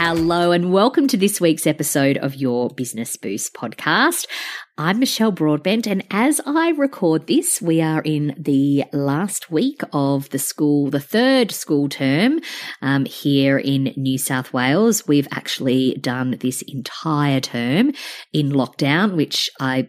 Hello, and welcome to this week's episode of your Business Boost podcast. I'm Michelle Broadbent, and as I record this, we are in the last week of the school, the third school term um, here in New South Wales. We've actually done this entire term in lockdown, which I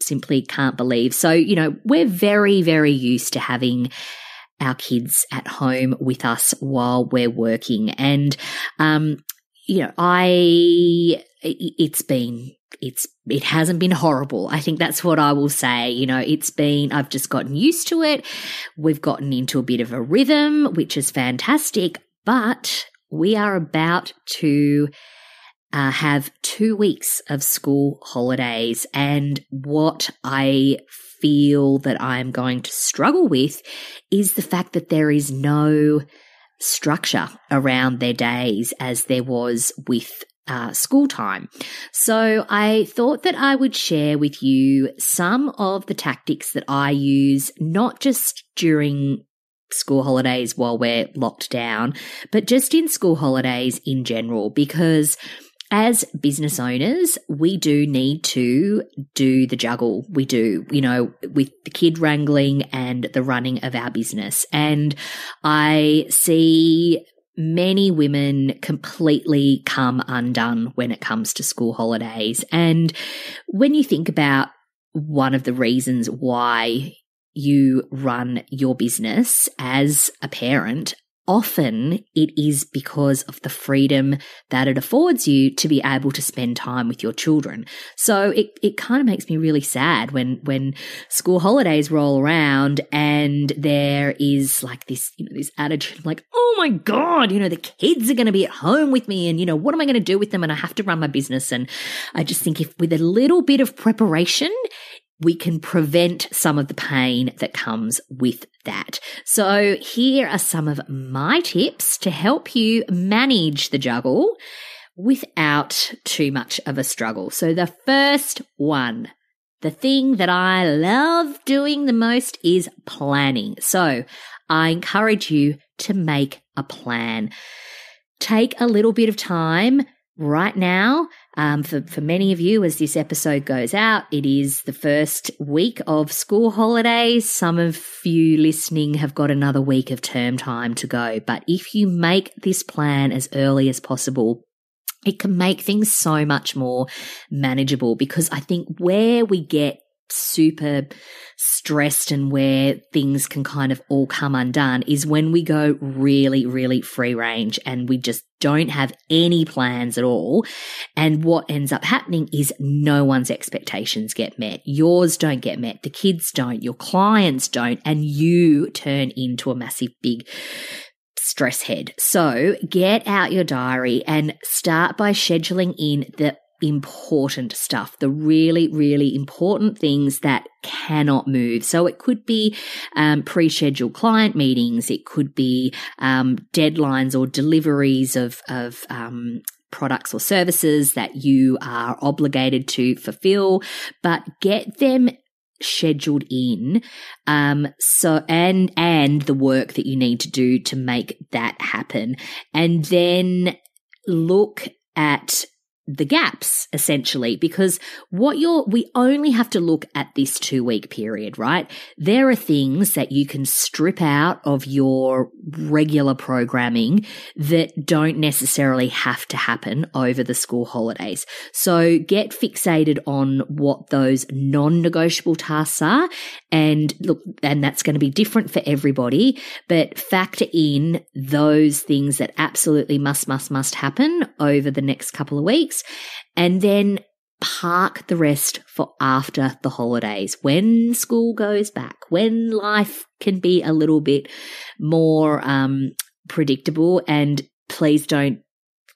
simply can't believe. So, you know, we're very, very used to having our kids at home with us while we're working. And um, you know, I, it's been, it's, it hasn't been horrible. I think that's what I will say. You know, it's been, I've just gotten used to it. We've gotten into a bit of a rhythm, which is fantastic, but we are about to uh, have two weeks of school holidays. And what I feel that I'm going to struggle with is the fact that there is no structure around their days as there was with uh, school time. So I thought that I would share with you some of the tactics that I use, not just during school holidays while we're locked down, but just in school holidays in general, because as business owners, we do need to do the juggle. We do, you know, with the kid wrangling and the running of our business. And I see many women completely come undone when it comes to school holidays. And when you think about one of the reasons why you run your business as a parent, often it is because of the freedom that it affords you to be able to spend time with your children. So it, it kind of makes me really sad when, when school holidays roll around and there is like this, you know, this attitude like, oh my God, you know, the kids are going to be at home with me and, you know, what am I going to do with them? And I have to run my business. And I just think if with a little bit of preparation, we can prevent some of the pain that comes with that. So here are some of my tips to help you manage the juggle without too much of a struggle. So the first one, the thing that I love doing the most is planning. So I encourage you to make a plan. Take a little bit of time right now. Um, for, for many of you, as this episode goes out, it is the first week of school holidays. Some of you listening have got another week of term time to go. But if you make this plan as early as possible, it can make things so much more manageable because I think where we get super stressed and where things can kind of all come undone is when we go really, really free range and we just don't have any plans at all. And what ends up happening is no one's expectations get met. Yours don't get met. The kids don't. Your clients don't. And you turn into a massive big stress head. So get out your diary and start by scheduling in the important stuff, the really, really important things that cannot move. So it could be um, pre-scheduled client meetings. It could be um, deadlines or deliveries of of um, products or services that you are obligated to fulfill, but get them scheduled in um so and and the work that you need to do to make that happen and then look at the gaps essentially because what you're we only have to look at this 2 week period right? There are things that you can strip out of your regular programming that don't necessarily have to happen over the school holidays. So get fixated on what those non-negotiable tasks are and look and that's going to be different for everybody but factor in those things that absolutely must must must happen over the next couple of weeks weeks and then park the rest for after the holidays when school goes back, when life can be a little bit more um, predictable and please don't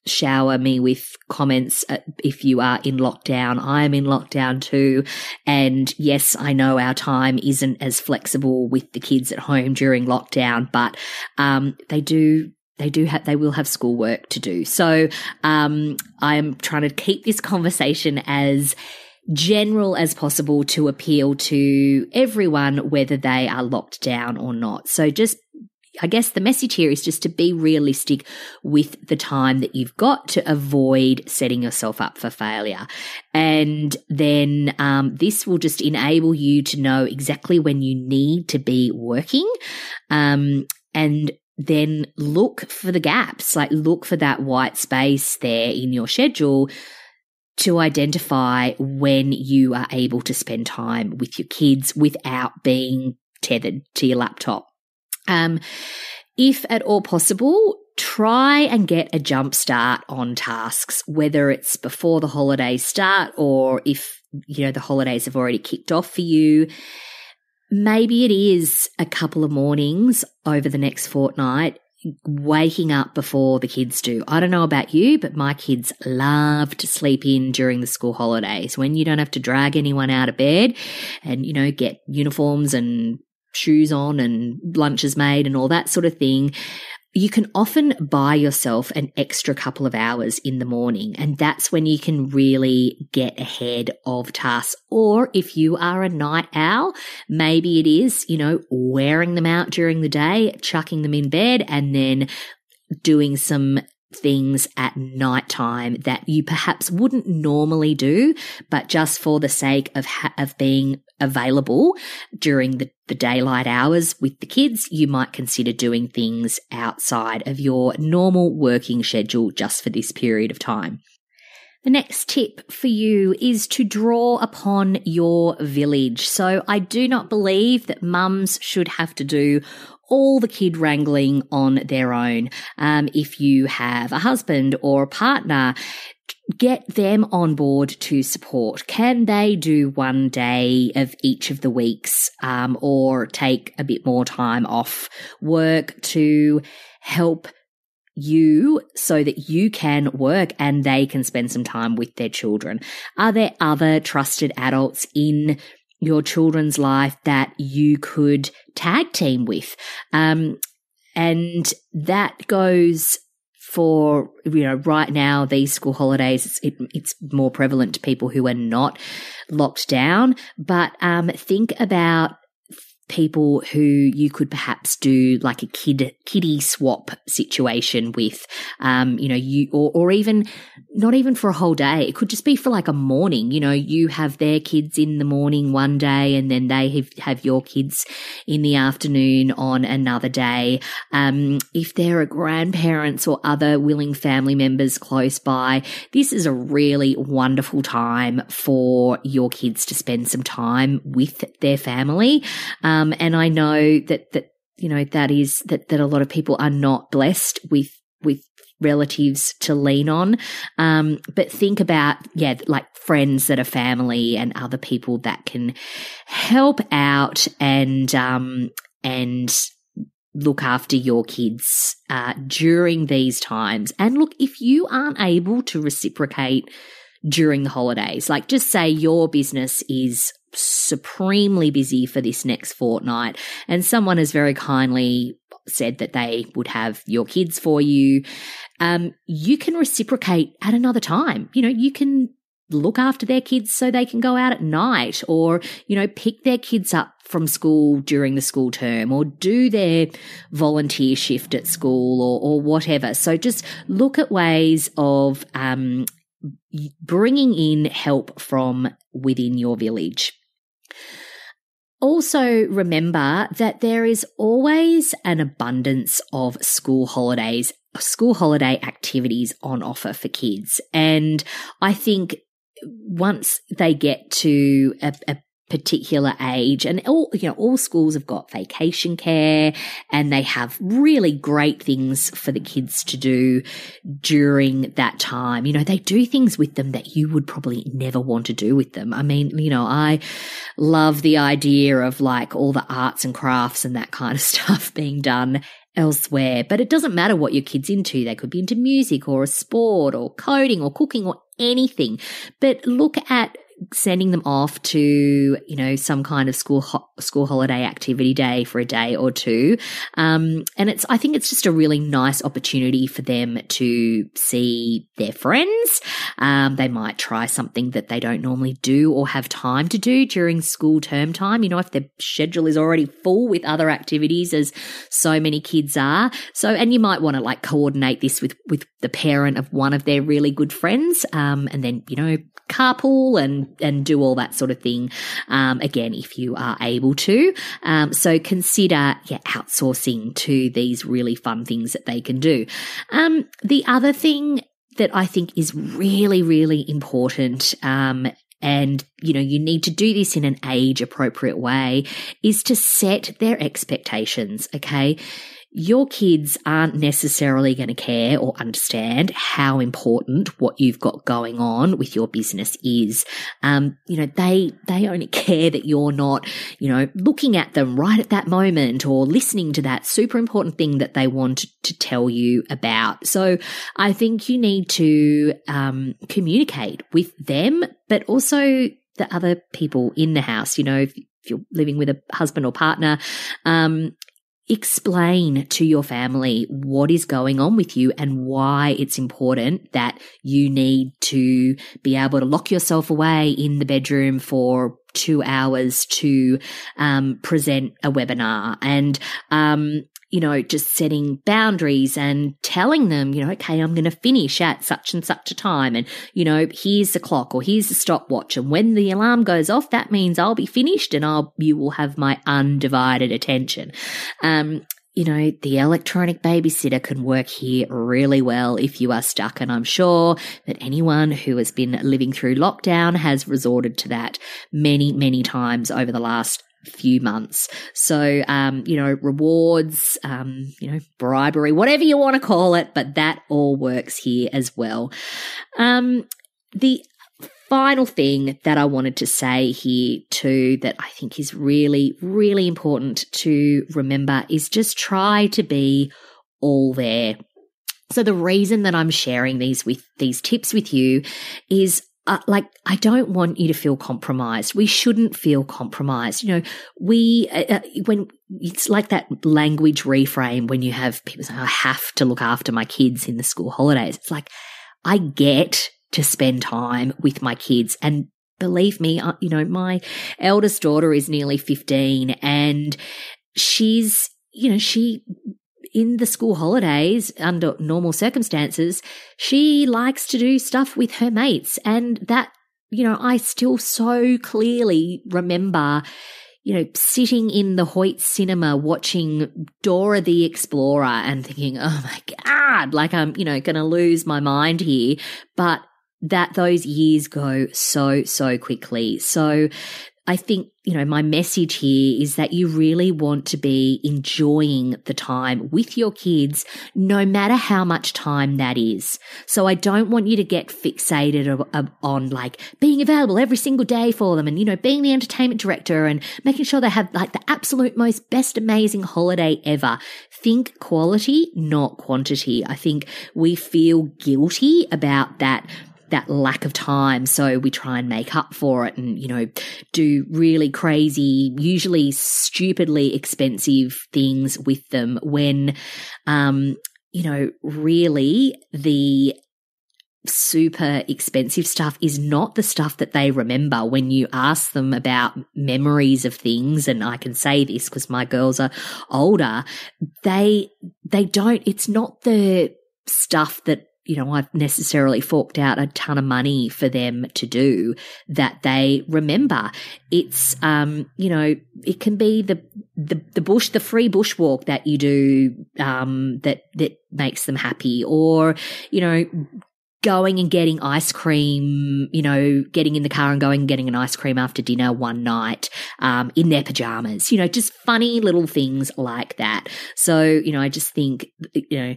shower me with comments if you are in lockdown. I am in lockdown too. And yes, I know our time isn't as flexible with the kids at home during lockdown, but um, they do they do have they will have schoolwork to do. So um, I'm trying to keep this conversation as general as possible to appeal to everyone, whether they are locked down or not. So just I guess the message here is just to be realistic with the time that you've got to avoid setting yourself up for failure. And then um, this will just enable you to know exactly when you need to be working. Um, and then look for the gaps, like look for that white space there in your schedule to identify when you are able to spend time with your kids without being tethered to your laptop. Um, if at all possible, try and get a jump start on tasks, whether it's before the holidays start or if, you know, the holidays have already kicked off for you. Maybe it is a couple of mornings over the next fortnight waking up before the kids do. I don't know about you, but my kids love to sleep in during the school holidays when you don't have to drag anyone out of bed and, you know, get uniforms and shoes on and lunches made and all that sort of thing you can often buy yourself an extra couple of hours in the morning, and that's when you can really get ahead of tasks. Or if you are a night owl, maybe it is, you know, wearing them out during the day, chucking them in bed, and then doing some things at night time that you perhaps wouldn't normally do, but just for the sake of, ha- of being available during the, the daylight hours with the kids, you might consider doing things outside of your normal working schedule just for this period of time. The next tip for you is to draw upon your village. So I do not believe that mums should have to do all the kid wrangling on their own. Um, if you have a husband or a partner, get them on board to support. Can they do one day of each of the weeks, um, or take a bit more time off work to help you so that you can work and they can spend some time with their children? Are there other trusted adults in your children's life that you could tag team with. Um, and that goes for you know right now these school holidays it's, it, it's more prevalent to people who are not locked down but um, think about people who you could perhaps do like a kid kitty swap situation with um you know you or, or even not even for a whole day. It could just be for like a morning. You know you have their kids in the morning one day and then they have, have your kids in the afternoon on another day. Um if there are grandparents or other willing family members close by this is a really wonderful time for your kids to spend some time with their family. Um, um, and I know that, that, you know, that is that, that a lot of people are not blessed with, with relatives to lean on. Um, but think about, yeah, like friends that are family and other people that can help out and, um, and look after your kids, uh, during these times. And look, if you aren't able to reciprocate during the holidays, like just say your business is supremely busy for this next fortnight. And someone has very kindly said that they would have your kids for you. Um, you can reciprocate at another time. You know, you can look after their kids so they can go out at night or, you know, pick their kids up from school during the school term or do their volunteer shift at school or, or whatever. So just look at ways of, um, bringing in help from within your village. Also, remember that there is always an abundance of school holidays, school holiday activities on offer for kids. And I think once they get to a, a particular age and all you know all schools have got vacation care and they have really great things for the kids to do during that time you know they do things with them that you would probably never want to do with them i mean you know i love the idea of like all the arts and crafts and that kind of stuff being done elsewhere. But it doesn't matter what your kid's into. They could be into music or a sport or coding or cooking or anything. But look at sending them off to you know some kind of school ho- school holiday activity day for a day or two. Um, and it's i think it's just a really nice opportunity for them to see their friends. Um, they might try something that they don't normally do or have time to do during school term time. You know if their schedule is already full with other activities as so many kids are. So and you might want to like coordinate this with with the parent of one of their really good friends um, and then you know carpool and and do all that sort of thing. Um, again, if you are able to, um, so consider yeah outsourcing to these really fun things that they can do. Um, the other thing that I think is really really important. Um, and you know you need to do this in an age appropriate way is to set their expectations okay your kids aren't necessarily going to care or understand how important what you've got going on with your business is. Um, you know, they, they only care that you're not, you know, looking at them right at that moment or listening to that super important thing that they want to tell you about. So I think you need to, um, communicate with them, but also the other people in the house, you know, if, if you're living with a husband or partner, um, explain to your family what is going on with you and why it's important that you need to be able to lock yourself away in the bedroom for two hours to um, present a webinar. And um, you know, just setting boundaries and telling them, you know, okay, I'm going to finish at such and such a time. And, you know, here's the clock or here's the stopwatch. And when the alarm goes off, that means I'll be finished and I'll, you will have my undivided attention. Um, you know, the electronic babysitter can work here really well if you are stuck. And I'm sure that anyone who has been living through lockdown has resorted to that many, many times over the last few months. So, um, you know, rewards, um, you know, bribery, whatever you want to call it, but that all works here as well. Um, the final thing that I wanted to say here too that I think is really, really important to remember is just try to be all there. So the reason that I'm sharing these with these tips with you is uh, like I don't want you to feel compromised. We shouldn't feel compromised. You know, we uh, uh, when it's like that language reframe when you have people say, "I have to look after my kids in the school holidays." It's like I get to spend time with my kids, and believe me, uh, you know, my eldest daughter is nearly fifteen, and she's you know she in the school holidays, under normal circumstances, she likes to do stuff with her mates. And that, you know, I still so clearly remember you know, sitting in the Hoyts cinema watching Dora the Explorer and thinking, oh my God, like I'm, you know, going to lose my mind here. But that those years go so, so quickly. So I think, you know, my message here is that you really want to be enjoying the time with your kids, no matter how much time that is. So I don't want you to get fixated um, on like being available every single day for them and, you know, being the entertainment director and making sure they have like the absolute most best amazing holiday ever. Think quality, not quantity. I think we feel guilty about that that lack of time. So we try and make up for it and, you know, do really crazy, usually stupidly expensive things with them when, um, you know, really the super expensive stuff is not the stuff that they remember when you ask them about memories of things and I can say this because my girls are older they they don't it's not the stuff that you know, I've necessarily forked out a ton of money for them to do that they remember. It's, um, you know, it can be the, the, the bush, the free bushwalk that you do, um, that, that makes them happy or, you know, going and getting ice cream, you know, getting in the car and going and getting an ice cream after dinner one night, um, in their pajamas, you know, just funny little things like that. So, you know, I just think, you know,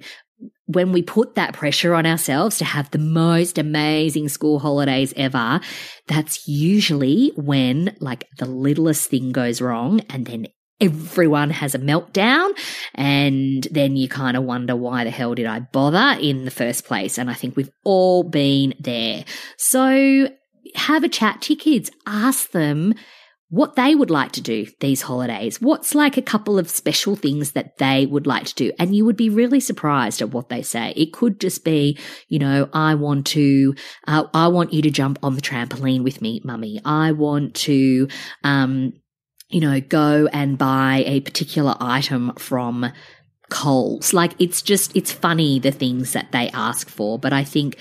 when we put that pressure on ourselves to have the most amazing school holidays ever, that's usually when like the littlest thing goes wrong and then everyone has a meltdown and then you kind of wonder why the hell did I bother in the first place? And I think we've all been there. So have a chat to your kids. Ask them what they would like to do these holidays. What's like a couple of special things that they would like to do? And you would be really surprised at what they say. It could just be, you know, I want to, uh, I want you to jump on the trampoline with me, mummy. I want to, um, you know, go and buy a particular item from Coles. Like it's just, it's funny the things that they ask for. But I think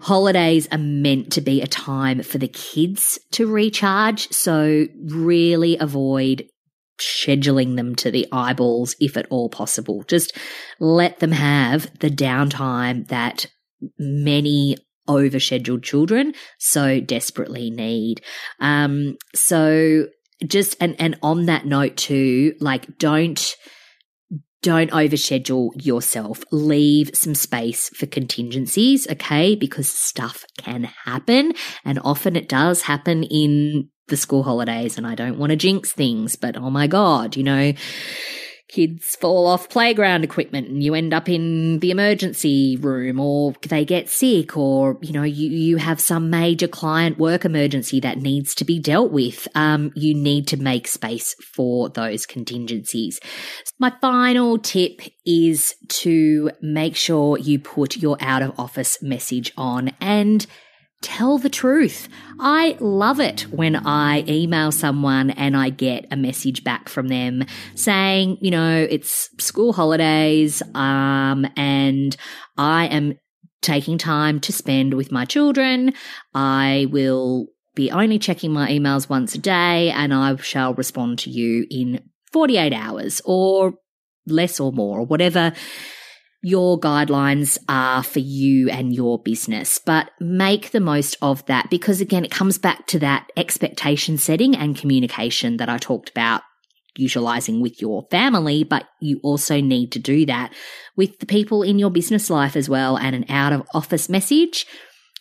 holidays are meant to be a time for the kids to recharge. So really avoid scheduling them to the eyeballs if at all possible. Just let them have the downtime that many overscheduled children so desperately need. Um, so just, and, and on that note too, like don't, don't overschedule yourself. Leave some space for contingencies, okay? Because stuff can happen and often it does happen in the school holidays and I don't want to jinx things, but oh my God, you know, kids fall off playground equipment and you end up in the emergency room or they get sick or you know you, you have some major client work emergency that needs to be dealt with um, you need to make space for those contingencies. My final tip is to make sure you put your out of office message on and tell the truth. I love it when I email someone and I get a message back from them saying, you know, it's school holidays, um, and I am taking time to spend with my children. I will be only checking my emails once a day and I shall respond to you in 48 hours or less or more or whatever your guidelines are for you and your business, but make the most of that because again, it comes back to that expectation setting and communication that I talked about utilizing with your family, but you also need to do that with the people in your business life as well and an out of office message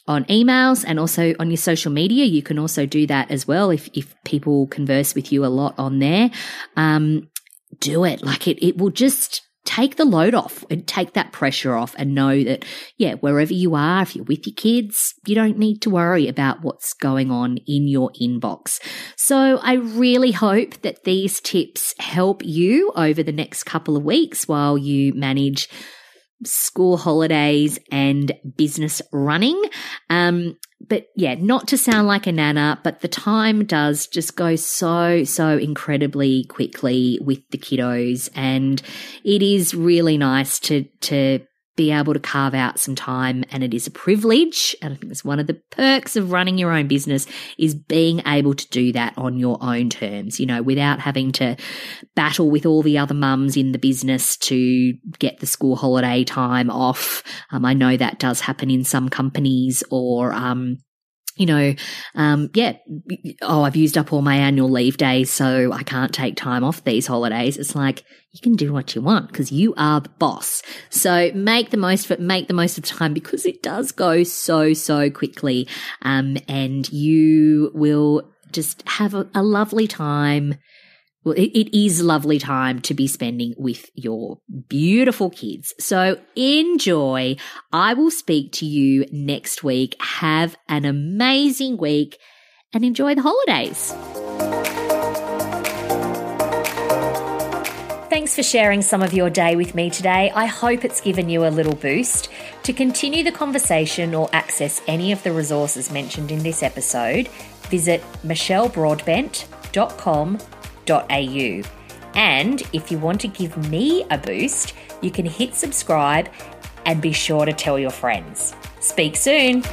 on emails and also on your social media. You can also do that as well if, if people converse with you a lot on there. Um, do it. Like it, it will just take the load off and take that pressure off and know that, yeah, wherever you are, if you're with your kids, you don't need to worry about what's going on in your inbox. So I really hope that these tips help you over the next couple of weeks while you manage school holidays and business running. Um, but yeah, not to sound like a nana, but the time does just go so, so incredibly quickly with the kiddos. And it is really nice to, to be able to carve out some time and it is a privilege and i think it's one of the perks of running your own business is being able to do that on your own terms you know without having to battle with all the other mums in the business to get the school holiday time off. Um, i know that does happen in some companies or um, you know, um, yeah, oh, I've used up all my annual leave days, so I can't take time off these holidays. It's like, you can do what you want because you are the boss. So make the most of it, make the most of the time because it does go so, so quickly. Um, and you will just have a, a lovely time well, it, it is lovely time to be spending with your beautiful kids. So enjoy. I will speak to you next week. Have an amazing week and enjoy the holidays. Thanks for sharing some of your day with me today. I hope it's given you a little boost. To continue the conversation or access any of the resources mentioned in this episode, visit michellebroadbent.com and if you want to give me a boost, you can hit subscribe and be sure to tell your friends. Speak soon.